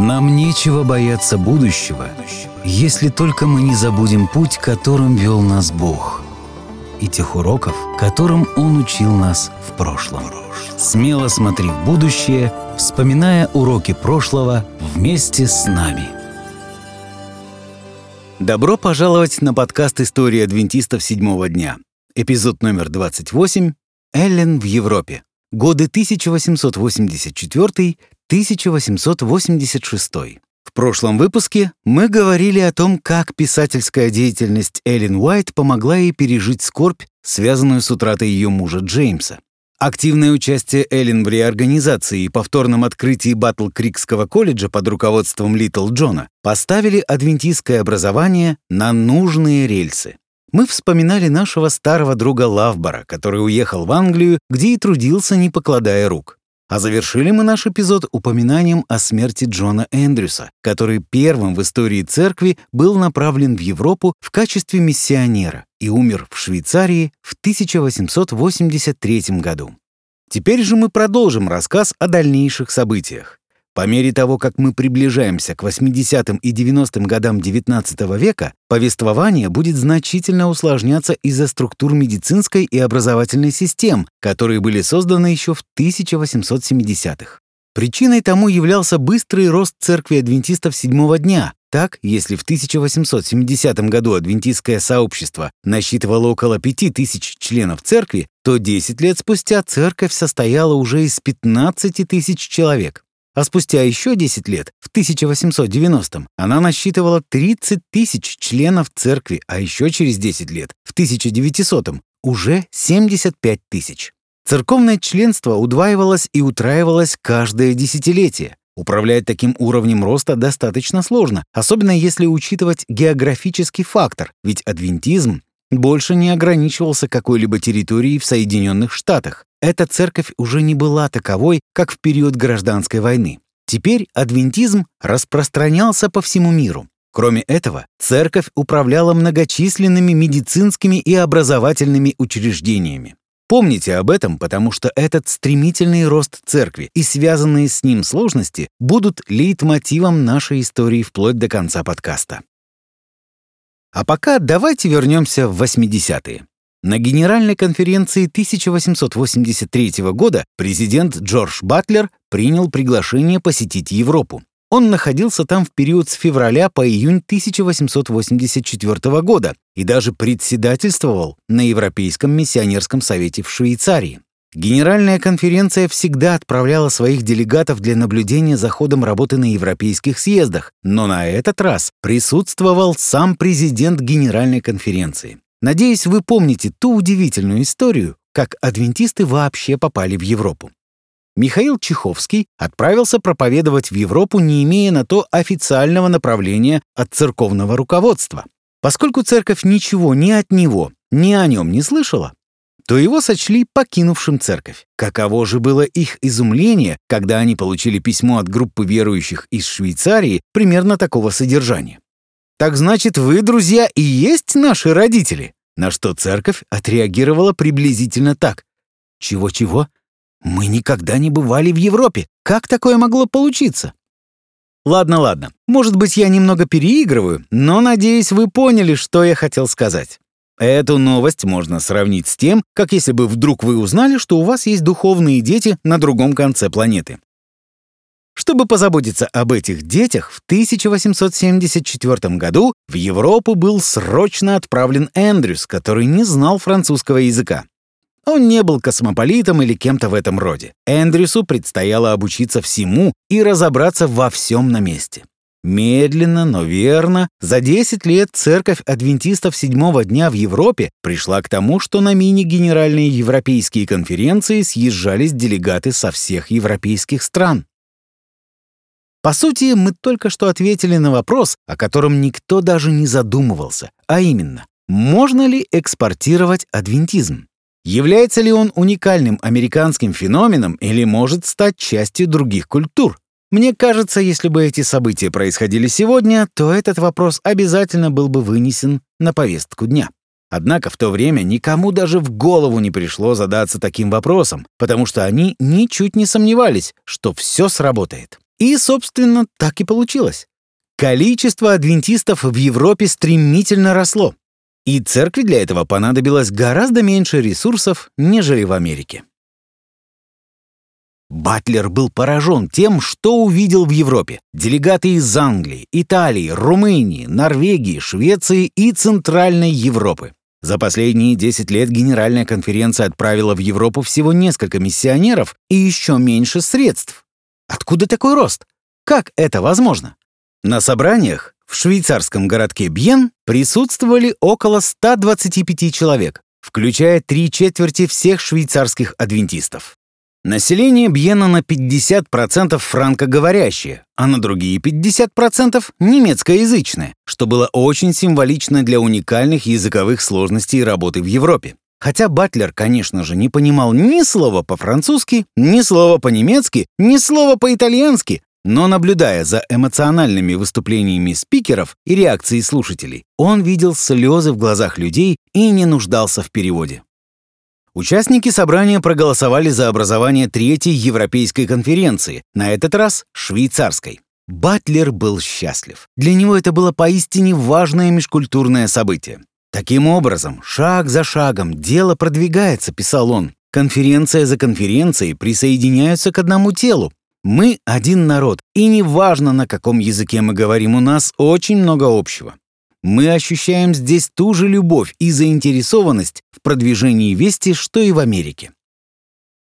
Нам нечего бояться будущего, если только мы не забудем путь, которым вел нас Бог, и тех уроков, которым Он учил нас в прошлом. Смело смотри в будущее, вспоминая уроки прошлого вместе с нами. Добро пожаловать на подкаст «История адвентистов седьмого дня». Эпизод номер 28 «Эллен в Европе». Годы 1884 1886. В прошлом выпуске мы говорили о том, как писательская деятельность Эллен Уайт помогла ей пережить скорбь, связанную с утратой ее мужа Джеймса. Активное участие Эллен в реорганизации и повторном открытии Батл-Крикского колледжа под руководством Литл Джона поставили адвентистское образование на нужные рельсы. Мы вспоминали нашего старого друга Лавбора, который уехал в Англию, где и трудился, не покладая рук. А завершили мы наш эпизод упоминанием о смерти Джона Эндрюса, который первым в истории церкви был направлен в Европу в качестве миссионера и умер в Швейцарии в 1883 году. Теперь же мы продолжим рассказ о дальнейших событиях. По мере того, как мы приближаемся к 80-м и 90-м годам XIX века, повествование будет значительно усложняться из-за структур медицинской и образовательной систем, которые были созданы еще в 1870-х. Причиной тому являлся быстрый рост церкви адвентистов седьмого дня. Так, если в 1870 году адвентистское сообщество насчитывало около 5000 членов церкви, то 10 лет спустя церковь состояла уже из 15 тысяч человек. А спустя еще 10 лет, в 1890-м, она насчитывала 30 тысяч членов церкви, а еще через 10 лет, в 1900-м, уже 75 тысяч. Церковное членство удваивалось и утраивалось каждое десятилетие. Управлять таким уровнем роста достаточно сложно, особенно если учитывать географический фактор, ведь адвентизм больше не ограничивался какой-либо территорией в Соединенных Штатах. Эта церковь уже не была таковой, как в период гражданской войны. Теперь адвентизм распространялся по всему миру. Кроме этого, церковь управляла многочисленными медицинскими и образовательными учреждениями. Помните об этом, потому что этот стремительный рост церкви и связанные с ним сложности будут лейтмотивом нашей истории вплоть до конца подкаста. А пока давайте вернемся в 80-е. На Генеральной конференции 1883 года президент Джордж Батлер принял приглашение посетить Европу. Он находился там в период с февраля по июнь 1884 года и даже председательствовал на Европейском миссионерском совете в Швейцарии. Генеральная конференция всегда отправляла своих делегатов для наблюдения за ходом работы на европейских съездах, но на этот раз присутствовал сам президент Генеральной конференции. Надеюсь, вы помните ту удивительную историю, как адвентисты вообще попали в Европу. Михаил Чеховский отправился проповедовать в Европу, не имея на то официального направления от церковного руководства. Поскольку церковь ничего ни от него, ни о нем не слышала, то его сочли покинувшим церковь. Каково же было их изумление, когда они получили письмо от группы верующих из Швейцарии примерно такого содержания. «Так значит, вы, друзья, и есть наши родители?» На что церковь отреагировала приблизительно так. «Чего-чего? Мы никогда не бывали в Европе. Как такое могло получиться?» Ладно, ладно. Может быть, я немного переигрываю, но надеюсь, вы поняли, что я хотел сказать. Эту новость можно сравнить с тем, как если бы вдруг вы узнали, что у вас есть духовные дети на другом конце планеты. Чтобы позаботиться об этих детях, в 1874 году в Европу был срочно отправлен Эндрюс, который не знал французского языка. Он не был космополитом или кем-то в этом роде. Эндрюсу предстояло обучиться всему и разобраться во всем на месте. Медленно, но верно, за 10 лет церковь адвентистов седьмого дня в Европе пришла к тому, что на мини-генеральные европейские конференции съезжались делегаты со всех европейских стран. По сути, мы только что ответили на вопрос, о котором никто даже не задумывался, а именно, можно ли экспортировать адвентизм? Является ли он уникальным американским феноменом или может стать частью других культур? Мне кажется, если бы эти события происходили сегодня, то этот вопрос обязательно был бы вынесен на повестку дня. Однако в то время никому даже в голову не пришло задаться таким вопросом, потому что они ничуть не сомневались, что все сработает. И, собственно, так и получилось. Количество адвентистов в Европе стремительно росло. И церкви для этого понадобилось гораздо меньше ресурсов, нежели в Америке. Батлер был поражен тем, что увидел в Европе. Делегаты из Англии, Италии, Румынии, Норвегии, Швеции и Центральной Европы. За последние 10 лет Генеральная конференция отправила в Европу всего несколько миссионеров и еще меньше средств. Откуда такой рост? Как это возможно? На собраниях в швейцарском городке Бьен присутствовали около 125 человек, включая три четверти всех швейцарских адвентистов. Население Бьена на 50% франкоговорящее, а на другие 50% немецкоязычное, что было очень символично для уникальных языковых сложностей работы в Европе. Хотя Батлер, конечно же, не понимал ни слова по-французски, ни слова по-немецки, ни слова по-итальянски, но наблюдая за эмоциональными выступлениями спикеров и реакцией слушателей, он видел слезы в глазах людей и не нуждался в переводе. Участники собрания проголосовали за образование Третьей Европейской конференции, на этот раз швейцарской. Батлер был счастлив. Для него это было поистине важное межкультурное событие. Таким образом, шаг за шагом дело продвигается, писал он. Конференция за конференцией присоединяются к одному телу. Мы один народ, и неважно, на каком языке мы говорим, у нас очень много общего мы ощущаем здесь ту же любовь и заинтересованность в продвижении вести, что и в Америке.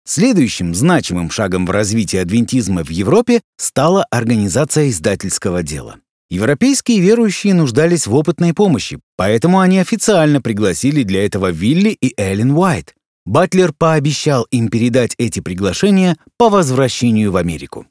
Следующим значимым шагом в развитии адвентизма в Европе стала организация издательского дела. Европейские верующие нуждались в опытной помощи, поэтому они официально пригласили для этого Вилли и Эллен Уайт. Батлер пообещал им передать эти приглашения по возвращению в Америку.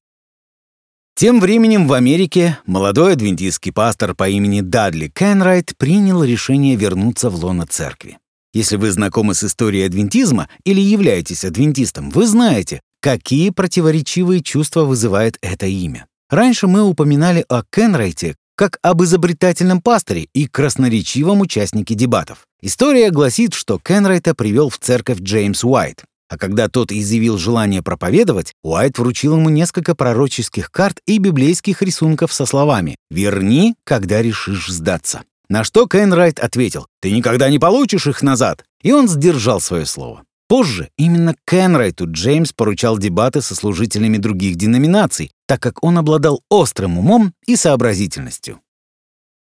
Тем временем в Америке молодой адвентистский пастор по имени Дадли Кенрайт принял решение вернуться в лоно церкви. Если вы знакомы с историей адвентизма или являетесь адвентистом, вы знаете, какие противоречивые чувства вызывает это имя. Раньше мы упоминали о Кенрайте как об изобретательном пасторе и красноречивом участнике дебатов. История гласит, что Кенрайта привел в церковь Джеймс Уайт. А когда тот изъявил желание проповедовать, Уайт вручил ему несколько пророческих карт и библейских рисунков со словами «Верни, когда решишь сдаться». На что Кенрайт ответил «Ты никогда не получишь их назад». И он сдержал свое слово. Позже именно Кенрайту Джеймс поручал дебаты со служителями других деноминаций, так как он обладал острым умом и сообразительностью.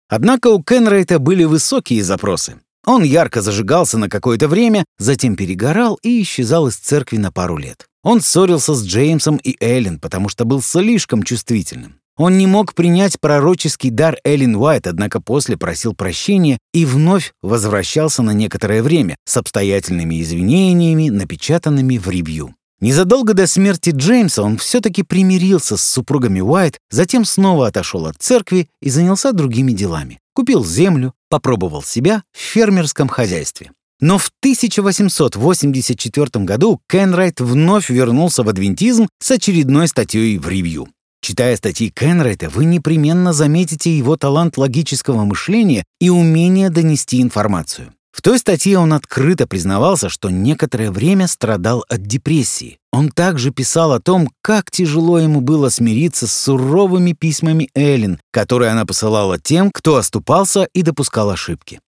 Однако у Кенрайта были высокие запросы. Он ярко зажигался на какое-то время, затем перегорал и исчезал из церкви на пару лет. Он ссорился с Джеймсом и Эллен, потому что был слишком чувствительным. Он не мог принять пророческий дар Эллен Уайт, однако после просил прощения и вновь возвращался на некоторое время с обстоятельными извинениями, напечатанными в ревью. Незадолго до смерти Джеймса он все-таки примирился с супругами Уайт, затем снова отошел от церкви и занялся другими делами. Купил землю, попробовал себя в фермерском хозяйстве. Но в 1884 году Кенрайт вновь вернулся в адвентизм с очередной статьей в ревью. Читая статьи Кенрайта, вы непременно заметите его талант логического мышления и умение донести информацию. В той статье он открыто признавался, что некоторое время страдал от депрессии. Он также писал о том, как тяжело ему было смириться с суровыми письмами Эллен, которые она посылала тем, кто оступался и допускал ошибки.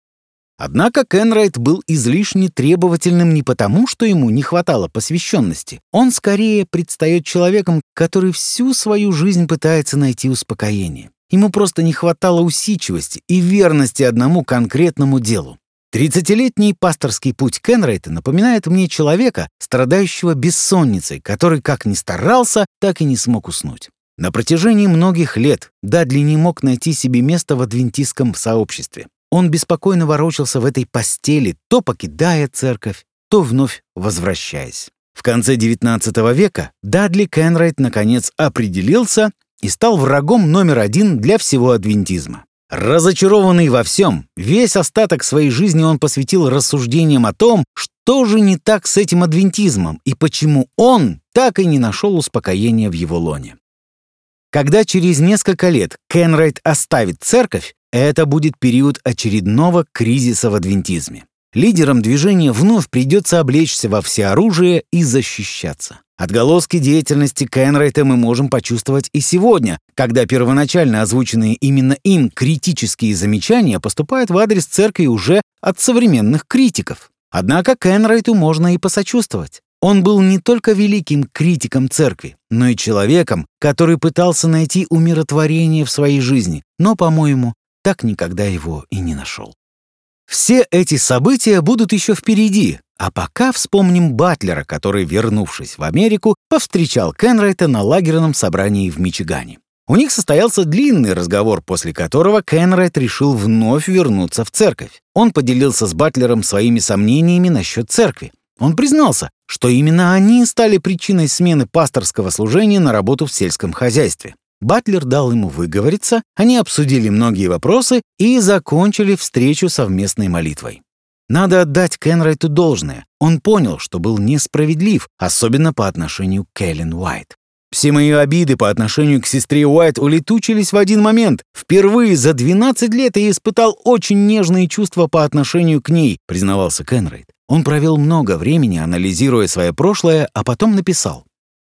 Однако Кенрайт был излишне требовательным не потому, что ему не хватало посвященности. Он скорее предстает человеком, который всю свою жизнь пытается найти успокоение. Ему просто не хватало усидчивости и верности одному конкретному делу. Тридцатилетний пасторский путь Кенрейта напоминает мне человека, страдающего бессонницей, который как ни старался, так и не смог уснуть. На протяжении многих лет Дадли не мог найти себе место в адвентистском сообществе. Он беспокойно ворочался в этой постели, то покидая церковь, то вновь возвращаясь. В конце XIX века Дадли Кенрайт наконец определился и стал врагом номер один для всего адвентизма. Разочарованный во всем, весь остаток своей жизни он посвятил рассуждениям о том, что же не так с этим адвентизмом и почему он так и не нашел успокоения в его лоне. Когда через несколько лет Кенрайт оставит церковь, это будет период очередного кризиса в адвентизме. Лидерам движения вновь придется облечься во всеоружие и защищаться. Отголоски деятельности Кенрайта мы можем почувствовать и сегодня, когда первоначально озвученные именно им критические замечания поступают в адрес церкви уже от современных критиков. Однако Кенрайту можно и посочувствовать. Он был не только великим критиком церкви, но и человеком, который пытался найти умиротворение в своей жизни, но, по-моему, так никогда его и не нашел. Все эти события будут еще впереди, а пока вспомним Батлера, который, вернувшись в Америку, повстречал Кенрайта на лагерном собрании в Мичигане. У них состоялся длинный разговор, после которого Кенрайт решил вновь вернуться в церковь. Он поделился с Батлером своими сомнениями насчет церкви. Он признался, что именно они стали причиной смены пасторского служения на работу в сельском хозяйстве. Батлер дал ему выговориться, они обсудили многие вопросы и закончили встречу совместной молитвой. Надо отдать Кенрайту должное. Он понял, что был несправедлив, особенно по отношению к Эллен Уайт. Все мои обиды по отношению к сестре Уайт улетучились в один момент. Впервые за 12 лет я испытал очень нежные чувства по отношению к ней, признавался Кенрайт. Он провел много времени, анализируя свое прошлое, а потом написал.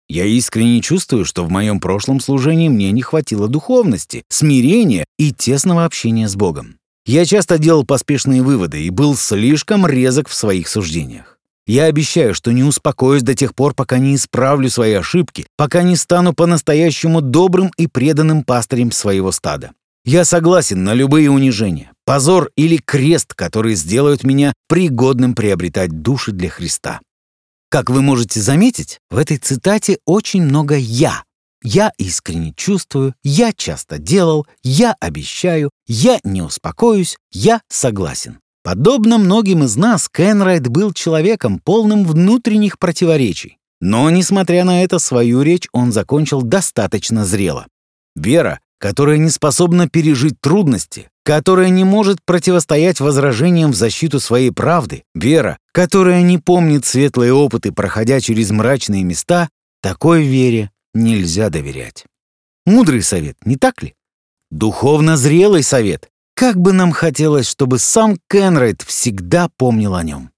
«Я искренне чувствую, что в моем прошлом служении мне не хватило духовности, смирения и тесного общения с Богом. Я часто делал поспешные выводы и был слишком резок в своих суждениях. Я обещаю, что не успокоюсь до тех пор, пока не исправлю свои ошибки, пока не стану по-настоящему добрым и преданным пастырем своего стада. Я согласен на любые унижения, позор или крест, которые сделают меня пригодным приобретать души для Христа. Как вы можете заметить, в этой цитате очень много «я», я искренне чувствую, я часто делал, я обещаю, я не успокоюсь, я согласен. Подобно многим из нас, Кенрайт был человеком, полным внутренних противоречий. Но, несмотря на это, свою речь он закончил достаточно зрело. Вера, которая не способна пережить трудности, которая не может противостоять возражениям в защиту своей правды, вера, которая не помнит светлые опыты, проходя через мрачные места, такой вере нельзя доверять. Мудрый совет, не так ли? Духовно зрелый совет. Как бы нам хотелось, чтобы сам Кенрайт всегда помнил о нем.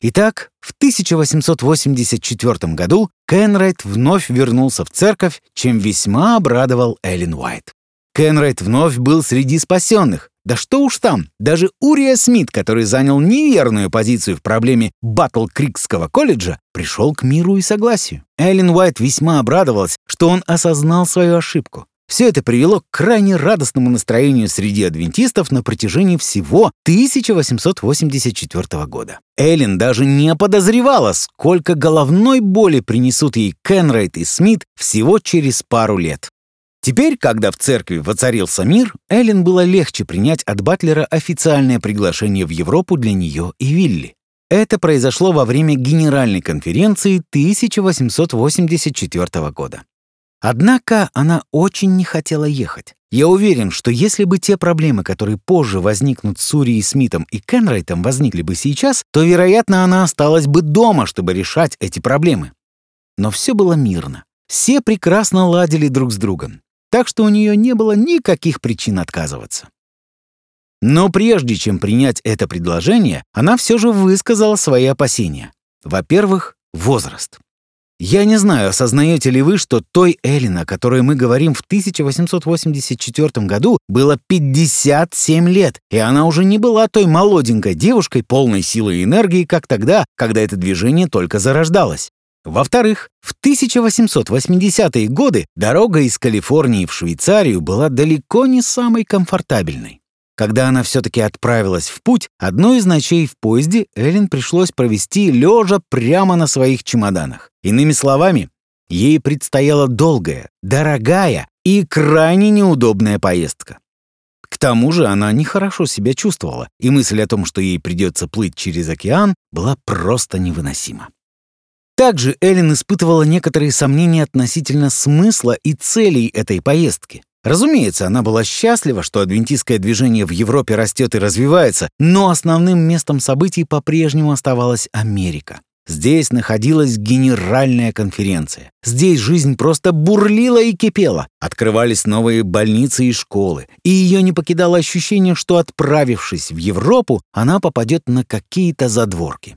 Итак, в 1884 году Кенрайт вновь вернулся в церковь, чем весьма обрадовал Эллен Уайт. Кенрайт вновь был среди спасенных, да что уж там, даже Урия Смит, который занял неверную позицию в проблеме Батл-Крикского колледжа, пришел к миру и согласию. Эллен Уайт весьма обрадовалась, что он осознал свою ошибку. Все это привело к крайне радостному настроению среди адвентистов на протяжении всего 1884 года. Эллен даже не подозревала, сколько головной боли принесут ей Кенрайт и Смит всего через пару лет. Теперь, когда в церкви воцарился мир, Эллен было легче принять от Батлера официальное приглашение в Европу для нее и Вилли. Это произошло во время Генеральной конференции 1884 года. Однако она очень не хотела ехать. Я уверен, что если бы те проблемы, которые позже возникнут с Урией Смитом и Кенрайтом, возникли бы сейчас, то, вероятно, она осталась бы дома, чтобы решать эти проблемы. Но все было мирно. Все прекрасно ладили друг с другом так что у нее не было никаких причин отказываться. Но прежде чем принять это предложение, она все же высказала свои опасения. Во-первых, возраст. Я не знаю, осознаете ли вы, что той Эллен, о которой мы говорим в 1884 году, было 57 лет, и она уже не была той молоденькой девушкой, полной силы и энергии, как тогда, когда это движение только зарождалось. Во-вторых, в 1880-е годы дорога из Калифорнии в Швейцарию была далеко не самой комфортабельной. Когда она все-таки отправилась в путь, одной из ночей в поезде Эллен пришлось провести лежа прямо на своих чемоданах. Иными словами, ей предстояла долгая, дорогая и крайне неудобная поездка. К тому же она нехорошо себя чувствовала, и мысль о том, что ей придется плыть через океан, была просто невыносима. Также Эллен испытывала некоторые сомнения относительно смысла и целей этой поездки. Разумеется, она была счастлива, что адвентистское движение в Европе растет и развивается, но основным местом событий по-прежнему оставалась Америка. Здесь находилась генеральная конференция. Здесь жизнь просто бурлила и кипела. Открывались новые больницы и школы. И ее не покидало ощущение, что, отправившись в Европу, она попадет на какие-то задворки.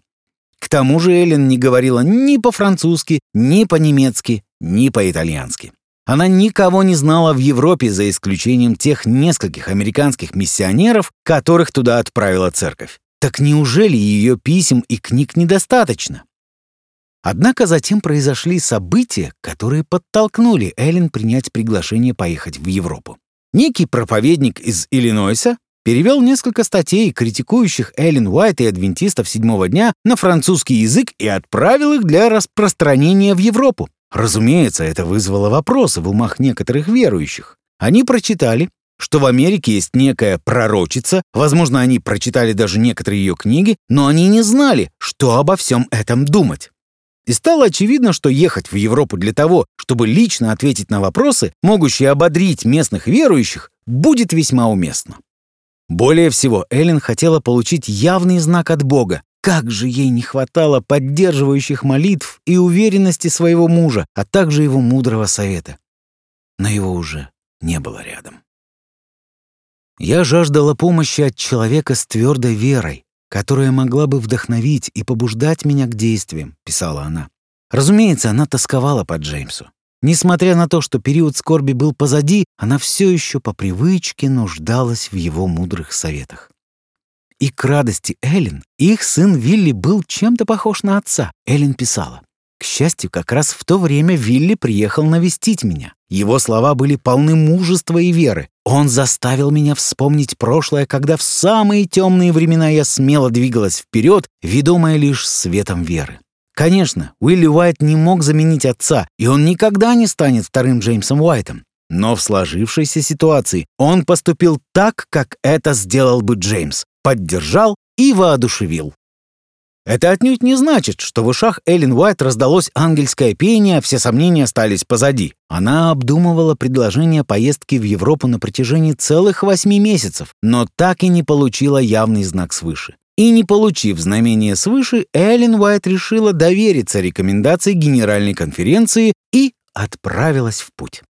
К тому же Эллен не говорила ни по-французски, ни по-немецки, ни по-итальянски. Она никого не знала в Европе, за исключением тех нескольких американских миссионеров, которых туда отправила церковь. Так неужели ее писем и книг недостаточно? Однако затем произошли события, которые подтолкнули Эллен принять приглашение поехать в Европу. Некий проповедник из Иллинойса перевел несколько статей, критикующих Эллен Уайт и адвентистов седьмого дня, на французский язык и отправил их для распространения в Европу. Разумеется, это вызвало вопросы в умах некоторых верующих. Они прочитали, что в Америке есть некая пророчица, возможно, они прочитали даже некоторые ее книги, но они не знали, что обо всем этом думать. И стало очевидно, что ехать в Европу для того, чтобы лично ответить на вопросы, могущие ободрить местных верующих, будет весьма уместно. Более всего, Эллен хотела получить явный знак от Бога, как же ей не хватало поддерживающих молитв и уверенности своего мужа, а также его мудрого совета. Но его уже не было рядом. Я жаждала помощи от человека с твердой верой, которая могла бы вдохновить и побуждать меня к действиям, писала она. Разумеется, она тосковала по Джеймсу. Несмотря на то, что период скорби был позади, она все еще по привычке нуждалась в его мудрых советах. И к радости Эллен, их сын Вилли был чем-то похож на отца. Эллен писала. К счастью, как раз в то время Вилли приехал навестить меня. Его слова были полны мужества и веры. Он заставил меня вспомнить прошлое, когда в самые темные времена я смело двигалась вперед, ведомая лишь светом веры. Конечно, Уилли Уайт не мог заменить отца, и он никогда не станет вторым Джеймсом Уайтом. Но в сложившейся ситуации он поступил так, как это сделал бы Джеймс поддержал и воодушевил. Это отнюдь не значит, что в ушах Эллен Уайт раздалось ангельское пение, а все сомнения остались позади. Она обдумывала предложение поездки в Европу на протяжении целых восьми месяцев, но так и не получила явный знак свыше. И не получив знамение свыше, Эллен Уайт решила довериться рекомендации Генеральной конференции и отправилась в путь.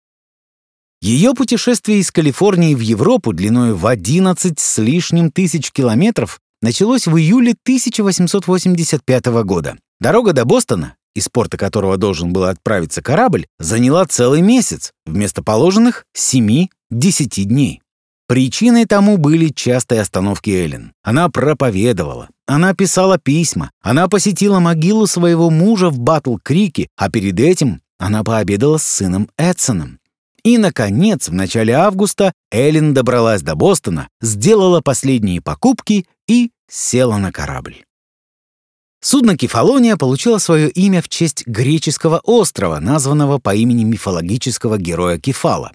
Ее путешествие из Калифорнии в Европу длиной в 11 с лишним тысяч километров началось в июле 1885 года. Дорога до Бостона, из порта которого должен был отправиться корабль, заняла целый месяц, вместо положенных 7-10 дней. Причиной тому были частые остановки Эллен. Она проповедовала, она писала письма, она посетила могилу своего мужа в Батл-Крике, а перед этим она пообедала с сыном Эдсоном. И, наконец, в начале августа Эллен добралась до Бостона, сделала последние покупки и села на корабль. Судно «Кефалония» получило свое имя в честь греческого острова, названного по имени мифологического героя Кефала.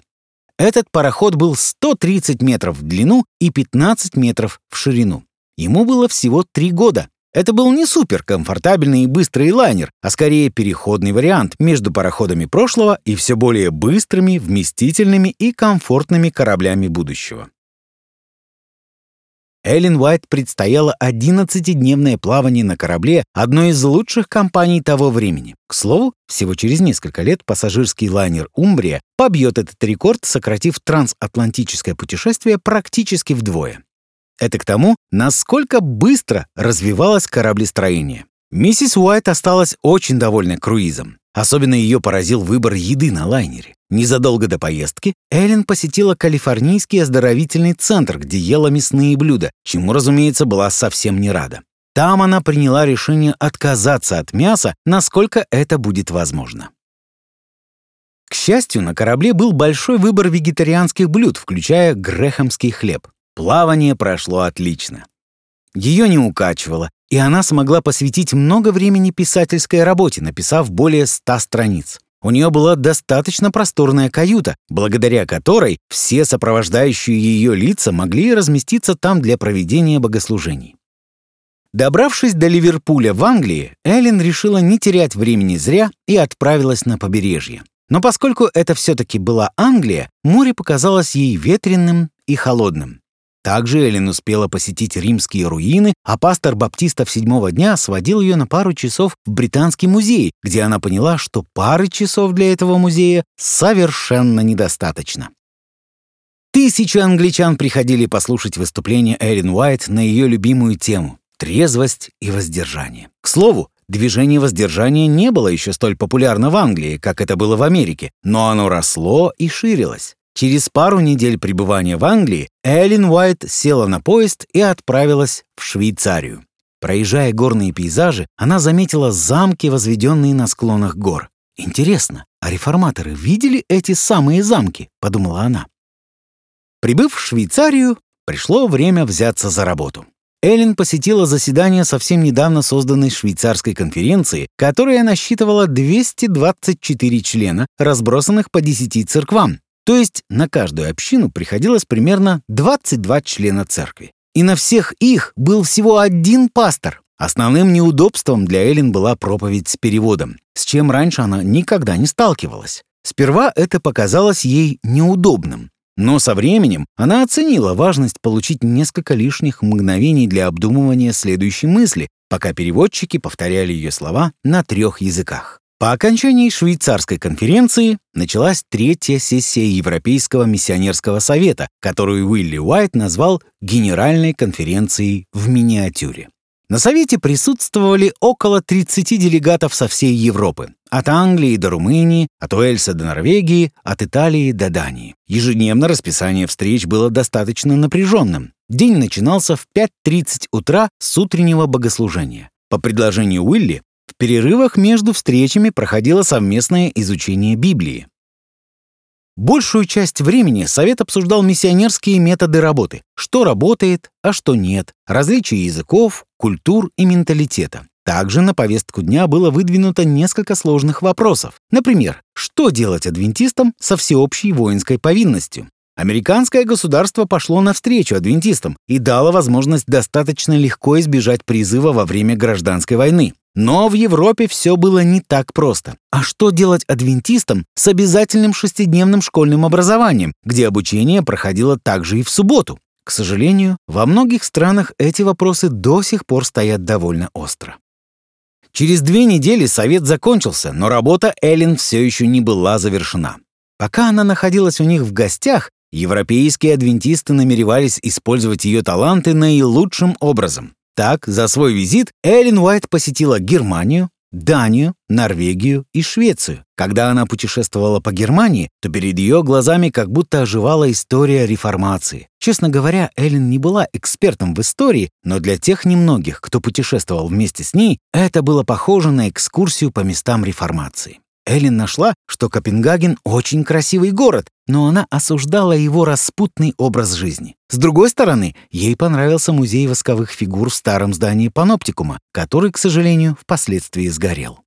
Этот пароход был 130 метров в длину и 15 метров в ширину. Ему было всего три года. Это был не суперкомфортабельный и быстрый лайнер, а скорее переходный вариант между пароходами прошлого и все более быстрыми, вместительными и комфортными кораблями будущего. Эллен Уайт предстояло 11-дневное плавание на корабле одной из лучших компаний того времени. К слову, всего через несколько лет пассажирский лайнер «Умбрия» побьет этот рекорд, сократив трансатлантическое путешествие практически вдвое. Это к тому, насколько быстро развивалось кораблестроение. Миссис Уайт осталась очень довольна круизом. Особенно ее поразил выбор еды на лайнере. Незадолго до поездки Эллен посетила Калифорнийский оздоровительный центр, где ела мясные блюда, чему, разумеется, была совсем не рада. Там она приняла решение отказаться от мяса, насколько это будет возможно. К счастью, на корабле был большой выбор вегетарианских блюд, включая грехамский хлеб. Плавание прошло отлично. Ее не укачивало, и она смогла посвятить много времени писательской работе, написав более ста страниц. У нее была достаточно просторная каюта, благодаря которой все сопровождающие ее лица могли разместиться там для проведения богослужений. Добравшись до Ливерпуля в Англии, Эллен решила не терять времени зря и отправилась на побережье. Но поскольку это все-таки была Англия, море показалось ей ветреным и холодным. Также Эллен успела посетить римские руины, а пастор баптистов седьмого дня сводил ее на пару часов в Британский музей, где она поняла, что пары часов для этого музея совершенно недостаточно. Тысячи англичан приходили послушать выступление Эллен Уайт на ее любимую тему — трезвость и воздержание. К слову, движение воздержания не было еще столь популярно в Англии, как это было в Америке, но оно росло и ширилось. Через пару недель пребывания в Англии Эллен Уайт села на поезд и отправилась в Швейцарию. Проезжая горные пейзажи, она заметила замки, возведенные на склонах гор. «Интересно, а реформаторы видели эти самые замки?» — подумала она. Прибыв в Швейцарию, пришло время взяться за работу. Эллен посетила заседание совсем недавно созданной швейцарской конференции, которая насчитывала 224 члена, разбросанных по 10 церквам, то есть на каждую общину приходилось примерно 22 члена церкви. И на всех их был всего один пастор. Основным неудобством для Эллен была проповедь с переводом, с чем раньше она никогда не сталкивалась. Сперва это показалось ей неудобным, но со временем она оценила важность получить несколько лишних мгновений для обдумывания следующей мысли, пока переводчики повторяли ее слова на трех языках. По окончании швейцарской конференции началась третья сессия Европейского миссионерского совета, которую Уилли Уайт назвал «Генеральной конференцией в миниатюре». На совете присутствовали около 30 делегатов со всей Европы, от Англии до Румынии, от Уэльса до Норвегии, от Италии до Дании. Ежедневно расписание встреч было достаточно напряженным. День начинался в 5.30 утра с утреннего богослужения. По предложению Уилли в перерывах между встречами проходило совместное изучение Библии. Большую часть времени Совет обсуждал миссионерские методы работы, что работает, а что нет, различия языков, культур и менталитета. Также на повестку дня было выдвинуто несколько сложных вопросов. Например, что делать адвентистам со всеобщей воинской повинностью? Американское государство пошло навстречу адвентистам и дало возможность достаточно легко избежать призыва во время гражданской войны. Но в Европе все было не так просто. А что делать адвентистам с обязательным шестидневным школьным образованием, где обучение проходило также и в субботу? К сожалению, во многих странах эти вопросы до сих пор стоят довольно остро. Через две недели совет закончился, но работа Эллен все еще не была завершена. Пока она находилась у них в гостях, европейские адвентисты намеревались использовать ее таланты наилучшим образом. Так, за свой визит Эллен Уайт посетила Германию, Данию, Норвегию и Швецию. Когда она путешествовала по Германии, то перед ее глазами как будто оживала история реформации. Честно говоря, Эллен не была экспертом в истории, но для тех немногих, кто путешествовал вместе с ней, это было похоже на экскурсию по местам реформации. Эллен нашла, что Копенгаген очень красивый город, но она осуждала его распутный образ жизни. С другой стороны, ей понравился музей восковых фигур в старом здании Паноптикума, который, к сожалению, впоследствии сгорел.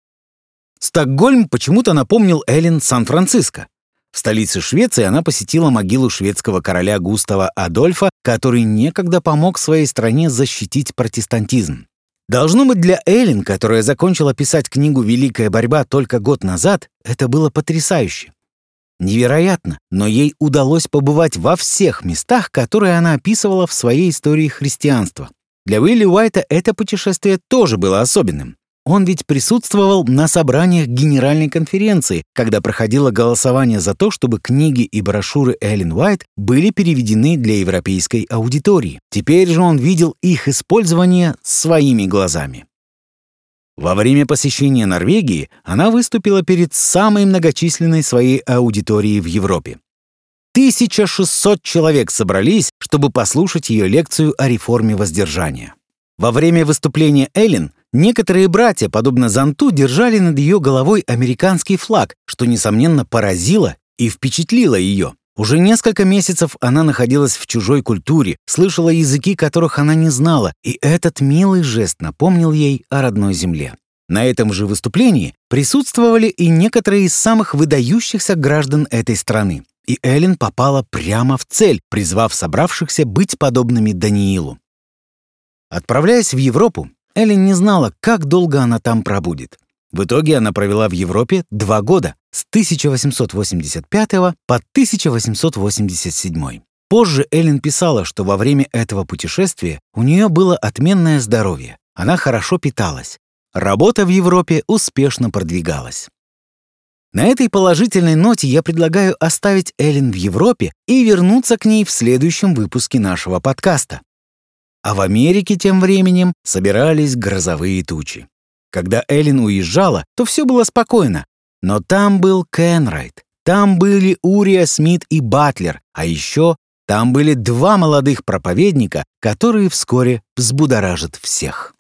Стокгольм почему-то напомнил Эллен Сан-Франциско. В столице Швеции она посетила могилу шведского короля Густава Адольфа, который некогда помог своей стране защитить протестантизм. Должно быть, для Эллен, которая закончила писать книгу «Великая борьба» только год назад, это было потрясающе. Невероятно, но ей удалось побывать во всех местах, которые она описывала в своей истории христианства. Для Уилли Уайта это путешествие тоже было особенным. Он ведь присутствовал на собраниях Генеральной конференции, когда проходило голосование за то, чтобы книги и брошюры Эллен Уайт были переведены для европейской аудитории. Теперь же он видел их использование своими глазами. Во время посещения Норвегии она выступила перед самой многочисленной своей аудиторией в Европе. 1600 человек собрались, чтобы послушать ее лекцию о реформе воздержания. Во время выступления Эллен некоторые братья, подобно зонту, держали над ее головой американский флаг, что, несомненно, поразило и впечатлило ее. Уже несколько месяцев она находилась в чужой культуре, слышала языки, которых она не знала, и этот милый жест напомнил ей о родной земле. На этом же выступлении присутствовали и некоторые из самых выдающихся граждан этой страны. И Эллен попала прямо в цель, призвав собравшихся быть подобными Даниилу. Отправляясь в Европу, Эллен не знала, как долго она там пробудет. В итоге она провела в Европе два года, с 1885 по 1887. Позже Эллен писала, что во время этого путешествия у нее было отменное здоровье, она хорошо питалась. Работа в Европе успешно продвигалась. На этой положительной ноте я предлагаю оставить Эллен в Европе и вернуться к ней в следующем выпуске нашего подкаста. А в Америке тем временем собирались грозовые тучи. Когда Эллен уезжала, то все было спокойно. Но там был Кенрайт, там были Урия Смит и Батлер, а еще там были два молодых проповедника, которые вскоре взбудоражат всех.